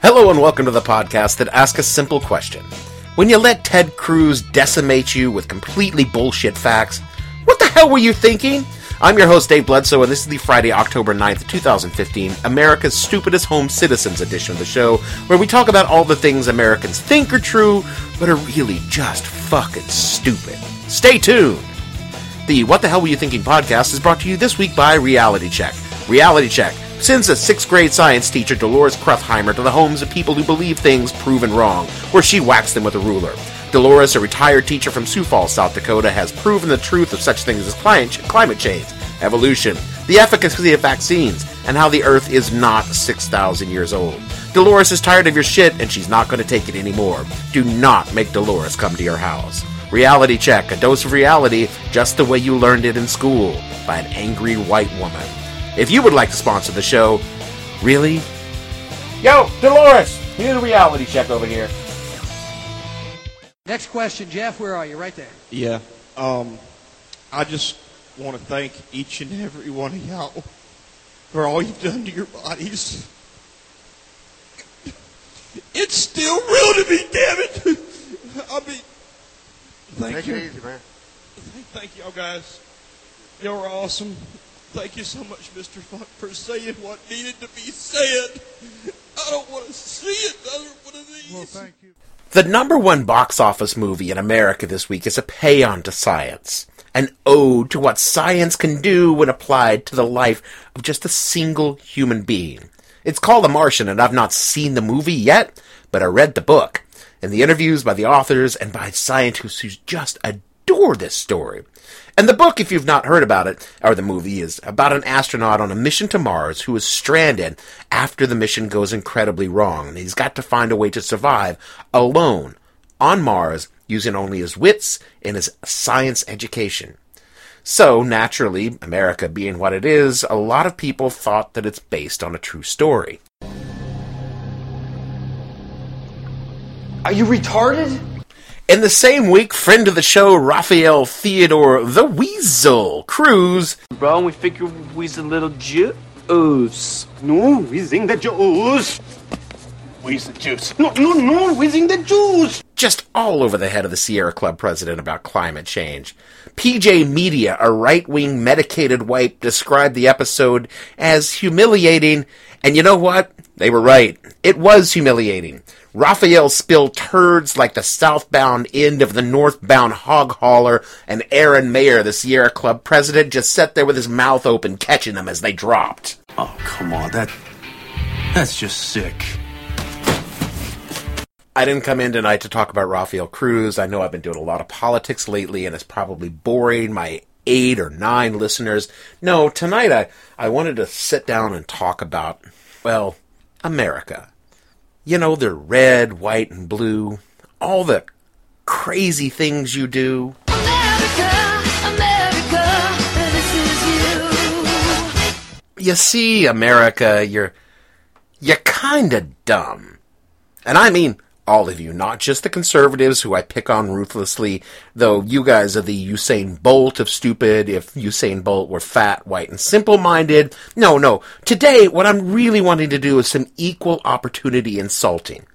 Hello and welcome to the podcast that asks a simple question. When you let Ted Cruz decimate you with completely bullshit facts, what the hell were you thinking? I'm your host, Dave Bledsoe, and this is the Friday, October 9th, 2015, America's Stupidest Home Citizens edition of the show, where we talk about all the things Americans think are true, but are really just fucking stupid. Stay tuned! The What the Hell Were You Thinking podcast is brought to you this week by Reality Check. Reality Check sends a sixth grade science teacher, Dolores Krufheimer, to the homes of people who believe things proven wrong, where she whacks them with a ruler. Dolores, a retired teacher from Sioux Falls, South Dakota, has proven the truth of such things as climate change, evolution, the efficacy of vaccines, and how the Earth is not 6,000 years old. Dolores is tired of your shit, and she's not going to take it anymore. Do not make Dolores come to your house. Reality Check, a dose of reality just the way you learned it in school, by an angry white woman. If you would like to sponsor the show, really? Yo, Dolores, here's a reality check over here. Next question, Jeff. Where are you? Right there. Yeah. Um, I just want to thank each and every one of y'all for all you've done to your bodies. It's still real to me, damn it. I mean, thank Take you. it easy, man. Thank, thank y'all guys. Y'all are awesome. Thank you so much, Mr. Funk, for saying what needed to be said. I don't want to see another one of these. Well, thank you. The number one box office movie in America this week is a paean to science, an ode to what science can do when applied to the life of just a single human being. It's called The Martian, and I've not seen the movie yet, but I read the book, and the interviews by the authors and by scientists who just adore this story. And the book, if you've not heard about it, or the movie, is about an astronaut on a mission to Mars who is stranded after the mission goes incredibly wrong. And he's got to find a way to survive alone on Mars using only his wits and his science education. So, naturally, America being what it is, a lot of people thought that it's based on a true story. Are you retarded? In the same week, friend of the show, Raphael Theodore the Weasel Cruz Bro, we figure we's a little juice. No, we sing the Jews. We's the juice. No, no, no, we sing the juice. just all over the head of the Sierra Club president about climate change. PJ Media, a right wing medicated wipe, described the episode as humiliating, and you know what? They were right. It was humiliating. Raphael spilled turds like the southbound end of the northbound hog hauler, and Aaron Mair, the Sierra Club president, just sat there with his mouth open, catching them as they dropped. Oh, come on. That. That's just sick. I didn't come in tonight to talk about Rafael Cruz. I know I've been doing a lot of politics lately, and it's probably boring my eight or nine listeners. No, tonight I, I wanted to sit down and talk about, well, America. You know, they're red, white, and blue, all the crazy things you do. america america You see, America, you're, you're kinda dumb. And I mean all of you, not just the conservatives who I pick on ruthlessly, though you guys are the Usain Bolt of stupid if Usain Bolt were fat, white, and simple minded. No, no. Today, what I'm really wanting to do is some equal opportunity insulting.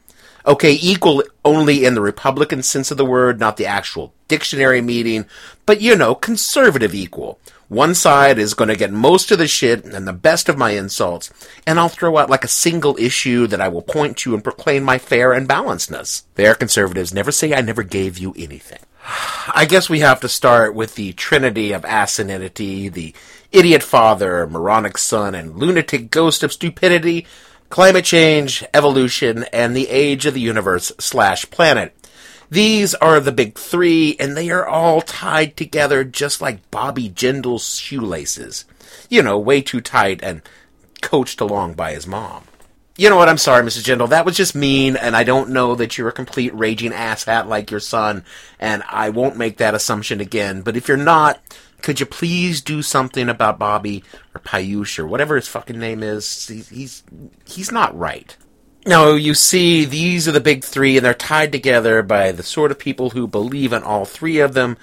Okay, equal only in the Republican sense of the word, not the actual dictionary meaning, but you know, conservative equal. One side is going to get most of the shit and the best of my insults, and I'll throw out like a single issue that I will point to and proclaim my fair and balancedness. There, conservatives, never say I never gave you anything. I guess we have to start with the trinity of asininity, the idiot father, moronic son, and lunatic ghost of stupidity, climate change, evolution, and the age of the universe slash planet. These are the big three, and they are all tied together just like Bobby Jindal's shoelaces. you know, way too tight and coached along by his mom. You know what? I'm sorry, Mrs. Jindal. That was just mean, and I don't know that you're a complete raging asshat like your son, and I won't make that assumption again. But if you're not, could you please do something about Bobby or Piyush or whatever his fucking name is? He's he's, he's not right. Now, you see, these are the big three, and they're tied together by the sort of people who believe in all three of them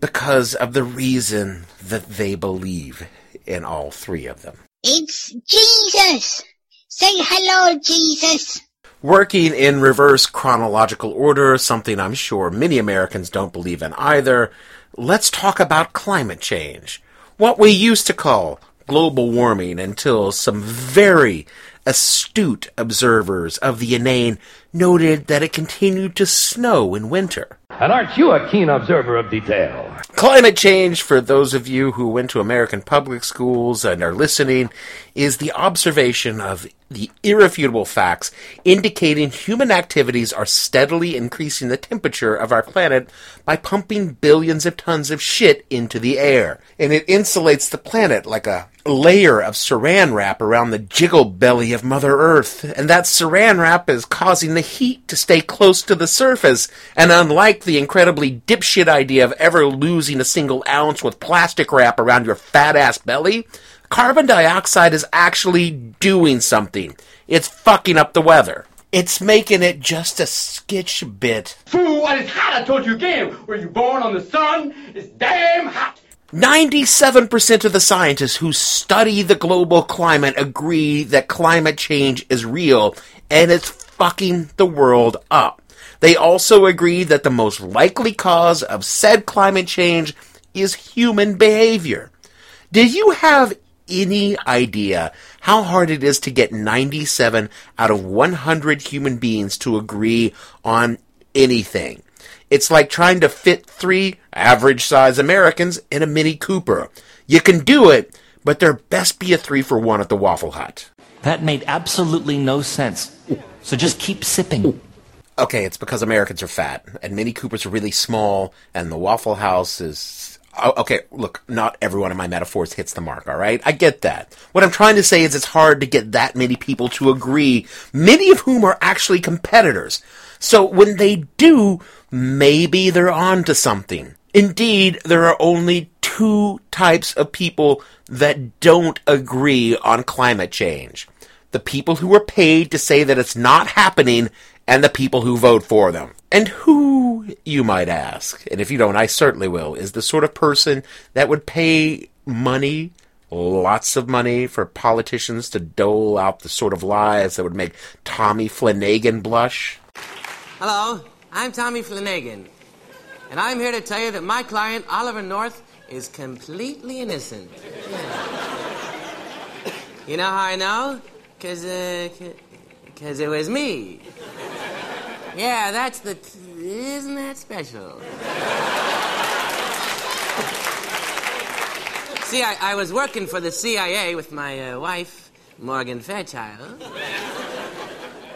because of the reason that they believe in all three of them. It's Jesus! Say hello, Jesus! Working in reverse chronological order, something I'm sure many Americans don't believe in either, let's talk about climate change. What we used to call global warming until some very astute observers of the inane noted that it continued to snow in winter. And aren't you a keen observer of detail? Climate change, for those of you who went to American public schools and are listening, is the observation of the irrefutable facts indicating human activities are steadily increasing the temperature of our planet by pumping billions of tons of shit into the air. And it insulates the planet like a layer of saran wrap around the jiggle belly of Mother Earth. And that saran wrap is causing the heat to stay close to the surface. And unlike the incredibly dipshit idea of ever losing a single ounce with plastic wrap around your fat ass belly, carbon dioxide is actually doing something. It's fucking up the weather. It's making it just a skitch bit. Fool, what is hot? I told you again. Were you born on the sun? It's damn hot. 97% of the scientists who study the global climate agree that climate change is real and it's fucking the world up. They also agree that the most likely cause of said climate change is human behavior. Do you have any idea how hard it is to get 97 out of 100 human beings to agree on anything? It's like trying to fit three average size Americans in a Mini Cooper. You can do it, but there best be a three for one at the Waffle Hut. That made absolutely no sense. So just keep sipping. Okay, it's because Americans are fat, and Mini Coopers are really small, and the Waffle House is. Oh, okay, look, not every one of my metaphors hits the mark, alright? I get that. What I'm trying to say is it's hard to get that many people to agree, many of whom are actually competitors. So when they do, maybe they're on to something. Indeed, there are only two types of people that don't agree on climate change. The people who are paid to say that it's not happening and the people who vote for them. And who, you might ask, and if you don't, I certainly will, is the sort of person that would pay money, lots of money, for politicians to dole out the sort of lies that would make Tommy Flanagan blush? Hello, I'm Tommy Flanagan, and I'm here to tell you that my client, Oliver North, is completely innocent. you know how I know? Because, uh, because it was me. Yeah, that's the. Isn't that special? See, I, I, was working for the CIA with my uh, wife, Morgan Fairchild,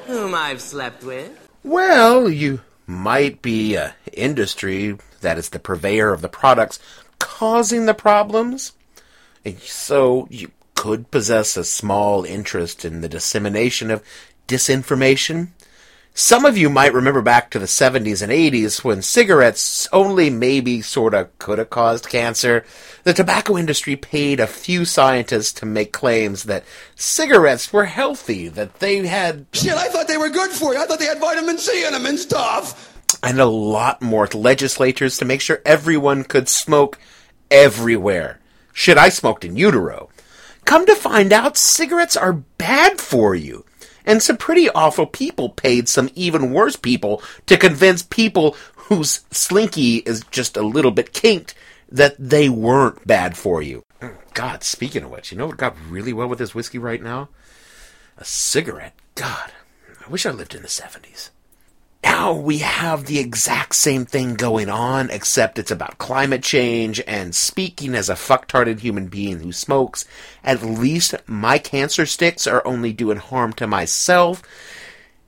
whom I've slept with. Well, you might be a industry that is the purveyor of the products causing the problems. And so you could possess a small interest in the dissemination of disinformation. Some of you might remember back to the 70s and 80s when cigarettes only maybe sorta could have caused cancer. The tobacco industry paid a few scientists to make claims that cigarettes were healthy, that they had. Shit, I thought they were good for you. I thought they had vitamin C in them and stuff. And a lot more legislators to make sure everyone could smoke everywhere. Shit, I smoked in utero. Come to find out, cigarettes are bad for you. And some pretty awful people paid some even worse people to convince people whose slinky is just a little bit kinked that they weren't bad for you. God, speaking of which, you know what got really well with this whiskey right now? A cigarette. God, I wish I lived in the 70s. Now we have the exact same thing going on, except it's about climate change, and speaking as a fucktarded human being who smokes, at least my cancer sticks are only doing harm to myself.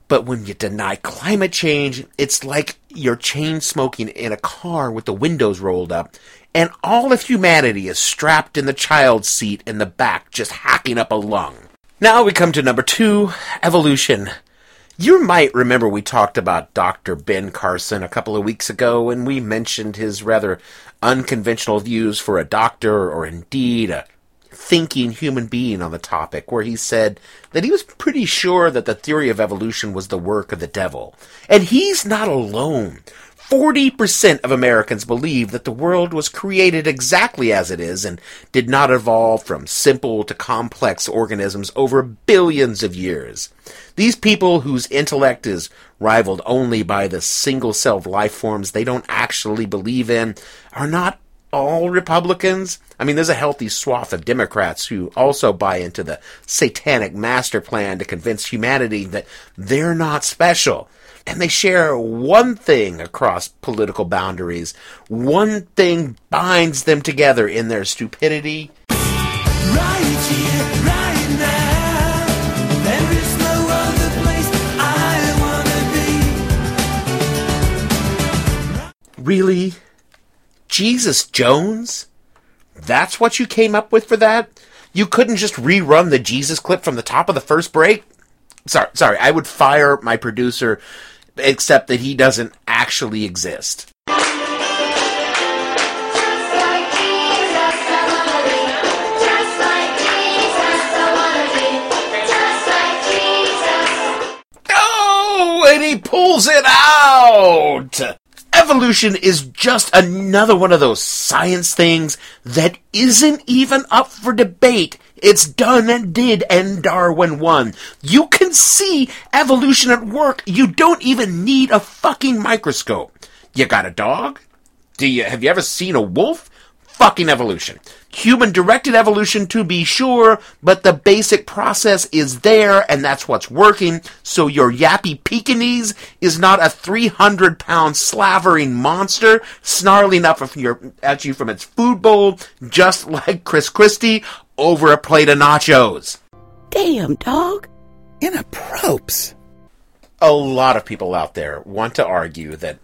But when you deny climate change, it's like you're chain smoking in a car with the windows rolled up, and all of humanity is strapped in the child's seat in the back, just hacking up a lung. Now we come to number two evolution. You might remember we talked about Dr. Ben Carson a couple of weeks ago, and we mentioned his rather unconventional views for a doctor, or indeed a thinking human being on the topic, where he said that he was pretty sure that the theory of evolution was the work of the devil. And he's not alone. 40% of Americans believe that the world was created exactly as it is and did not evolve from simple to complex organisms over billions of years. These people whose intellect is rivaled only by the single celled life forms they don't actually believe in are not all Republicans. I mean, there's a healthy swath of Democrats who also buy into the satanic master plan to convince humanity that they're not special. And they share one thing across political boundaries. One thing binds them together in their stupidity. Right here, right now. There is no other place I wanna be. Really? Jesus Jones? That's what you came up with for that? You couldn't just rerun the Jesus clip from the top of the first break? Sorry, sorry, I would fire my producer except that he doesn't actually exist. Oh, and he pulls it out! Evolution is just another one of those science things that isn't even up for debate it's done and did, and Darwin won. You can see evolution at work. You don't even need a fucking microscope. You got a dog? Do you have you ever seen a wolf? Fucking evolution. Human directed evolution to be sure, but the basic process is there and that's what's working. So your yappy Pekingese is not a 300 pound slavering monster snarling up at you from its food bowl, just like Chris Christie over a plate of nachos. Damn, dog. Inappropriate. A lot of people out there want to argue that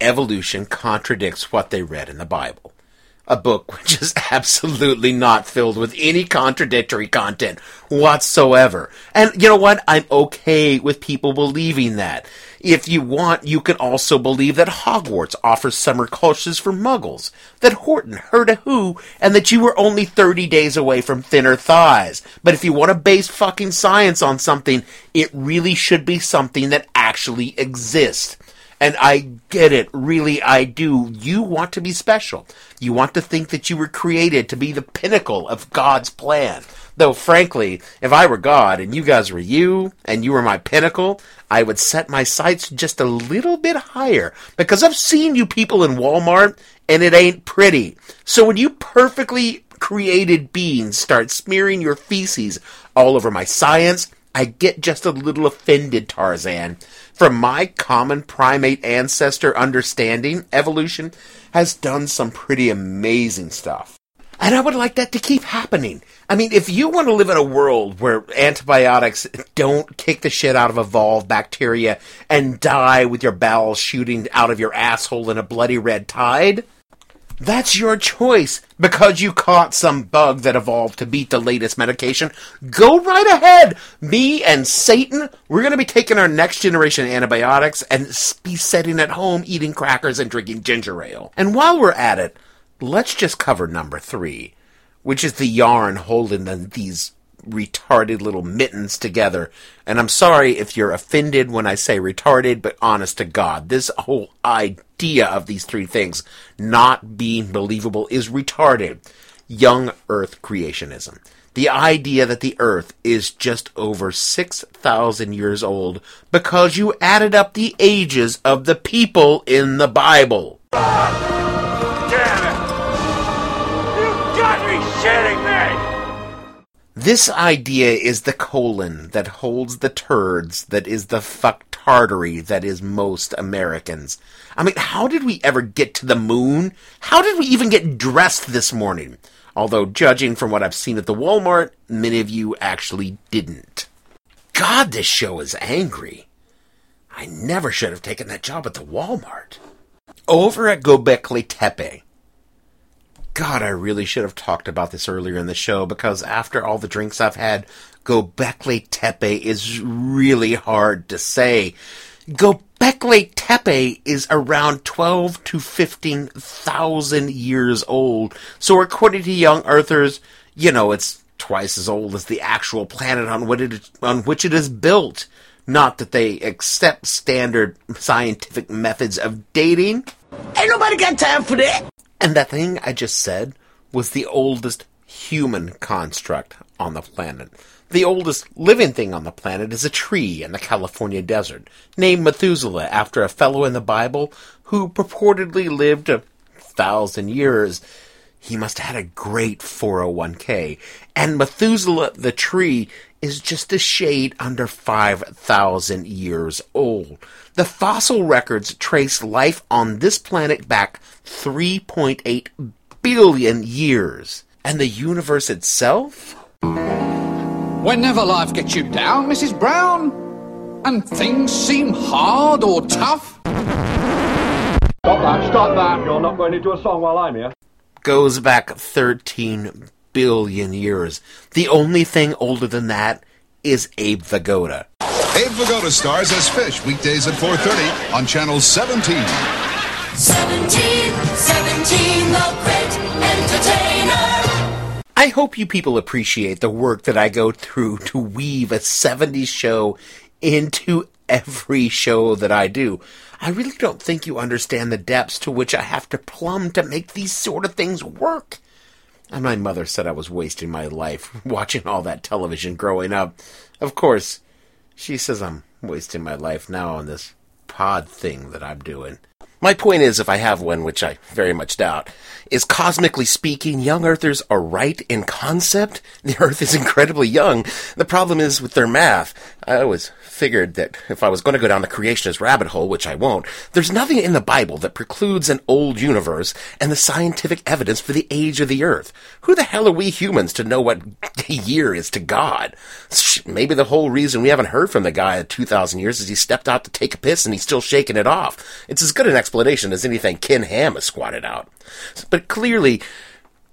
evolution contradicts what they read in the Bible. A book which is absolutely not filled with any contradictory content whatsoever. And you know what? I'm okay with people believing that. If you want, you can also believe that Hogwarts offers summer courses for muggles, that Horton heard a who, and that you were only 30 days away from thinner thighs. But if you want to base fucking science on something, it really should be something that actually exists. And I get it, really, I do. You want to be special. You want to think that you were created to be the pinnacle of God's plan. Though, frankly, if I were God and you guys were you and you were my pinnacle, I would set my sights just a little bit higher because I've seen you people in Walmart and it ain't pretty. So when you perfectly created beings start smearing your feces all over my science, I get just a little offended, Tarzan. From my common primate ancestor understanding, evolution has done some pretty amazing stuff. And I would like that to keep happening. I mean, if you want to live in a world where antibiotics don't kick the shit out of evolved bacteria and die with your bowels shooting out of your asshole in a bloody red tide, that's your choice because you caught some bug that evolved to beat the latest medication. Go right ahead. Me and Satan, we're going to be taking our next generation antibiotics and be sitting at home eating crackers and drinking ginger ale. And while we're at it, let's just cover number three, which is the yarn holding the, these retarded little mittens together. And I'm sorry if you're offended when I say retarded, but honest to God, this whole idea of these three things not being believable is retarded. Young Earth creationism. The idea that the Earth is just over 6,000 years old because you added up the ages of the people in the Bible. This idea is the colon that holds the turds that is the fucktardery that is most Americans. I mean, how did we ever get to the moon? How did we even get dressed this morning? Although, judging from what I've seen at the Walmart, many of you actually didn't. God, this show is angry. I never should have taken that job at the Walmart. Over at Gobekli Tepe, God, I really should have talked about this earlier in the show because after all the drinks I've had, Gobekli Tepe is really hard to say. Gobekli Tepe is around 12 to 15,000 years old. So according to young earthers, you know, it's twice as old as the actual planet on which it, on which it is built. Not that they accept standard scientific methods of dating. Ain't nobody got time for that. And that thing I just said was the oldest human construct on the planet. The oldest living thing on the planet is a tree in the California desert, named Methuselah after a fellow in the Bible who purportedly lived a thousand years. He must have had a great 401k. And Methuselah the tree is just a shade under 5,000 years old. The fossil records trace life on this planet back 3.8 billion years. And the universe itself? Whenever life gets you down, Mrs. Brown, and things seem hard or tough. Stop that, stop that. You're not going into a song while I'm here. Goes back 13 billion years. The only thing older than that is Abe Vigoda. Abe Vigoda stars as Fish weekdays at 4:30 on channel 17. 17, 17, the great entertainer. I hope you people appreciate the work that I go through to weave a 70s show into every show that I do. I really don't think you understand the depths to which I have to plumb to make these sort of things work. And my mother said I was wasting my life watching all that television growing up. Of course, she says I'm wasting my life now on this pod thing that I'm doing. My point is, if I have one, which I very much doubt, is cosmically speaking, young Earthers are right in concept. The Earth is incredibly young. The problem is with their math. I always figured that if I was going to go down the creationist rabbit hole, which I won't, there's nothing in the Bible that precludes an old universe and the scientific evidence for the age of the Earth. Who the hell are we humans to know what a year is to God? Maybe the whole reason we haven't heard from the guy in 2,000 years is he stepped out to take a piss and he's still shaking it off. It's as good an explanation as anything Ken Ham has squatted out. But clearly,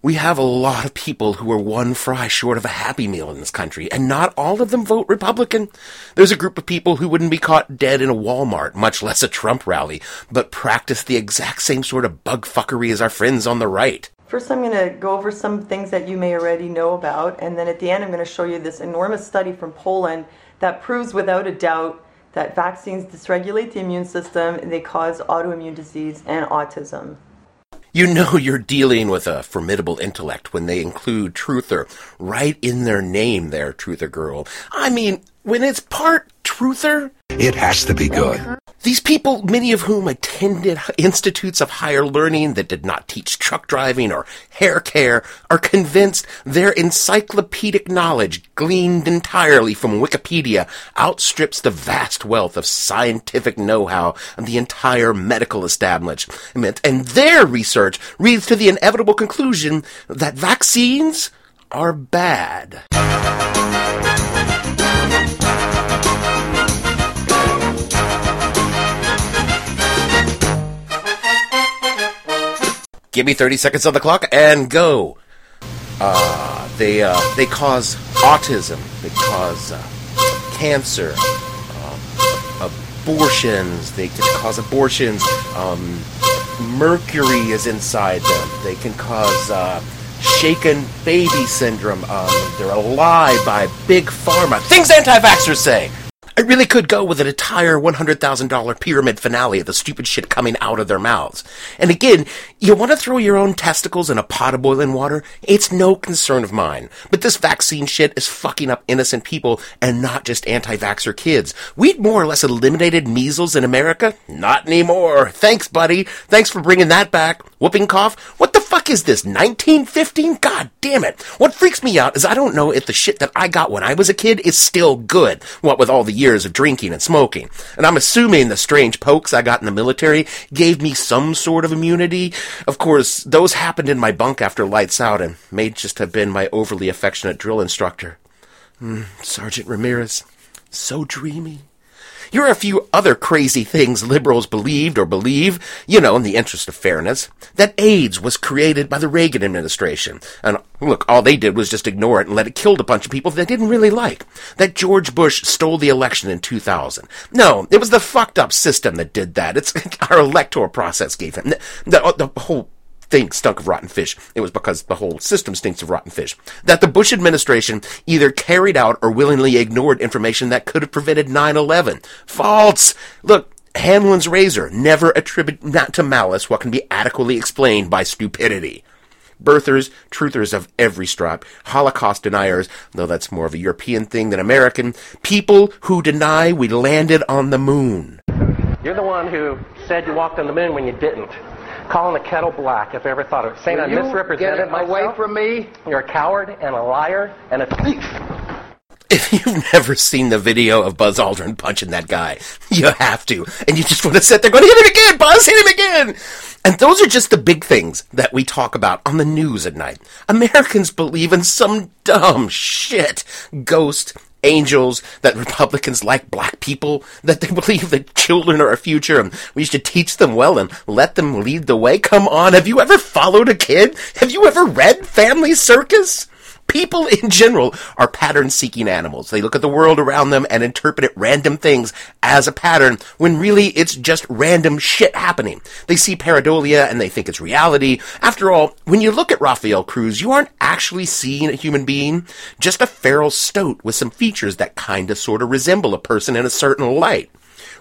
we have a lot of people who are one fry short of a happy meal in this country, and not all of them vote Republican. There's a group of people who wouldn't be caught dead in a Walmart, much less a Trump rally, but practice the exact same sort of bugfuckery as our friends on the right. First, I'm going to go over some things that you may already know about, and then at the end, I'm going to show you this enormous study from Poland that proves without a doubt that vaccines dysregulate the immune system and they cause autoimmune disease and autism. You know you're dealing with a formidable intellect when they include truther right in their name there, truther girl. I mean, when it's part truther, it has to be good. These people, many of whom attended institutes of higher learning that did not teach truck driving or hair care, are convinced their encyclopedic knowledge, gleaned entirely from Wikipedia, outstrips the vast wealth of scientific know-how of the entire medical establishment, and their research leads to the inevitable conclusion that vaccines are bad. Give me 30 seconds on the clock and go. Uh, they, uh, they cause autism. They cause uh, cancer, um, abortions. They can cause abortions. Um, mercury is inside them. They can cause uh, shaken baby syndrome. Um, they're a lie by big pharma. Things anti-vaxxers say. I really could go with an entire $100,000 pyramid finale of the stupid shit coming out of their mouths. And again, you want to throw your own testicles in a pot of boiling water? It's no concern of mine. But this vaccine shit is fucking up innocent people and not just anti-vaxxer kids. We'd more or less eliminated measles in America? Not anymore. Thanks, buddy. Thanks for bringing that back. Whooping cough? What fuck is this, 1915? God damn it. What freaks me out is I don't know if the shit that I got when I was a kid is still good. What with all the years of drinking and smoking. And I'm assuming the strange pokes I got in the military gave me some sort of immunity. Of course, those happened in my bunk after lights out and may just have been my overly affectionate drill instructor. Mm, Sergeant Ramirez. So dreamy. Here are a few other crazy things liberals believed or believe, you know, in the interest of fairness. That AIDS was created by the Reagan administration. And look, all they did was just ignore it and let it kill a bunch of people they didn't really like. That George Bush stole the election in 2000. No, it was the fucked up system that did that. It's our electoral process gave him. The, the whole thing stunk of rotten fish. It was because the whole system stinks of rotten fish. That the Bush administration either carried out or willingly ignored information that could have prevented 9-11. False! Look, Hanlon's razor never attribute not to malice what can be adequately explained by stupidity. Birthers, truthers of every stripe, Holocaust deniers, though that's more of a European thing than American, people who deny we landed on the moon. You're the one who said you walked on the moon when you didn't calling the kettle black if I ever thought of it. Saying Will I you misrepresented get myself. away from me. You're a coward and a liar and a thief. If you've never seen the video of Buzz Aldrin punching that guy, you have to. And you just want to sit there going, hit him again, Buzz, hit him again. And those are just the big things that we talk about on the news at night. Americans believe in some dumb shit. Ghost, angels, that Republicans like black people, that they believe that children are our future and we should teach them well and let them lead the way. Come on, have you ever followed a kid? Have you ever read Family Circus? People in general are pattern seeking animals. They look at the world around them and interpret random things as a pattern when really it's just random shit happening. They see pareidolia and they think it's reality. After all, when you look at Rafael Cruz, you aren't actually seeing a human being, just a feral stoat with some features that kinda sorta resemble a person in a certain light.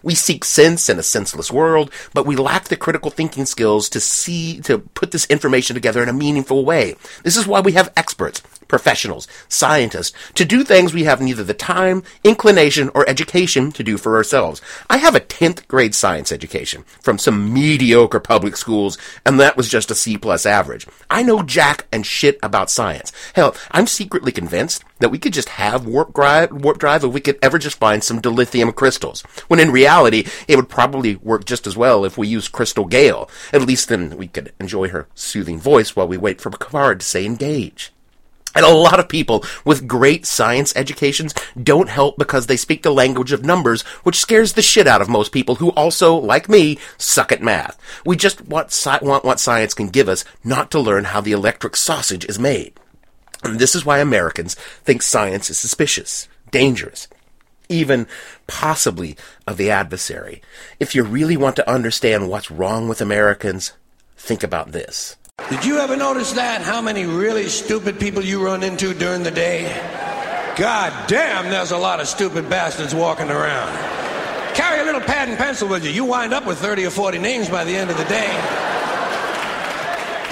We seek sense in a senseless world, but we lack the critical thinking skills to see, to put this information together in a meaningful way. This is why we have experts, professionals, scientists, to do things we have neither the time, inclination, or education to do for ourselves. I have a 10th grade science education from some mediocre public schools, and that was just a C plus average. I know jack and shit about science. Hell, I'm secretly convinced that we could just have warp drive, warp drive if we could ever just find some dilithium crystals. When in reality, it would probably work just as well if we used Crystal Gayle. At least then we could enjoy her soothing voice while we wait for Picard to say engage. And a lot of people with great science educations don't help because they speak the language of numbers, which scares the shit out of most people who also, like me, suck at math. We just want, sci- want what science can give us, not to learn how the electric sausage is made. And this is why Americans think science is suspicious, dangerous, even possibly of the adversary. If you really want to understand what's wrong with Americans, think about this. Did you ever notice that? How many really stupid people you run into during the day? God damn, there's a lot of stupid bastards walking around. Carry a little pad and pencil with you. You wind up with 30 or 40 names by the end of the day.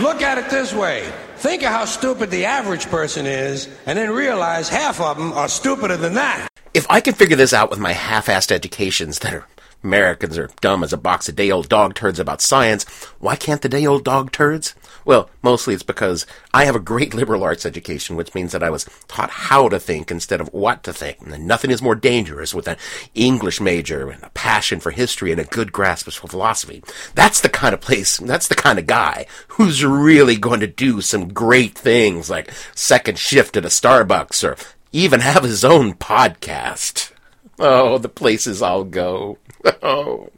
Look at it this way. Think of how stupid the average person is, and then realize half of them are stupider than that. If I can figure this out with my half-assed educations that are Americans are dumb as a box of day old dog turds about science. Why can't the day old dog turds? Well, mostly it's because I have a great liberal arts education, which means that I was taught how to think instead of what to think. And nothing is more dangerous with an English major and a passion for history and a good grasp of philosophy. That's the kind of place, that's the kind of guy who's really going to do some great things like second shift at a Starbucks or even have his own podcast. Oh, the places I'll go. Oh.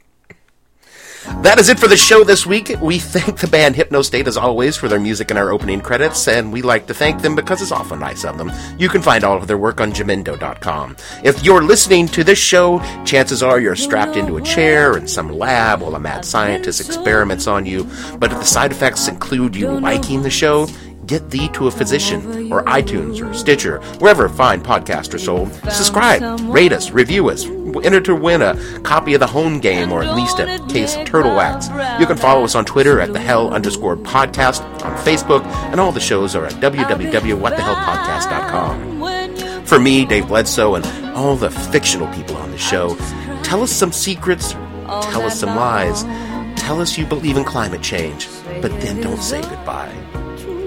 That is it for the show this week. We thank the band Hypnostate as always for their music in our opening credits, and we like to thank them because it's awful nice of them. You can find all of their work on Jamendo.com. If you're listening to this show, chances are you're strapped into a chair in some lab while a mad scientist experiments on you. But if the side effects include you liking the show, get thee to a physician or iTunes or Stitcher, wherever fine podcasts are sold. Subscribe, rate us, review us, enter to win a copy of the home game or at least a case of turtle wax. You can follow us on Twitter at the hell underscore podcast, on Facebook, and all the shows are at www.whatthehellpodcast.com. For me, Dave Bledsoe, and all the fictional people on the show, tell us some secrets, tell us some lies, tell us you believe in climate change, but then don't say goodbye.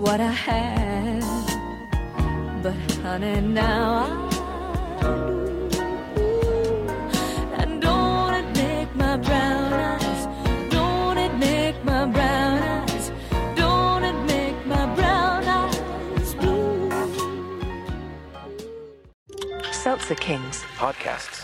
what I had. But honey, now I do. And don't it make my brown eyes, don't it make my brown eyes, don't it make my brown eyes blue? Seltzer Kings. Podcasts.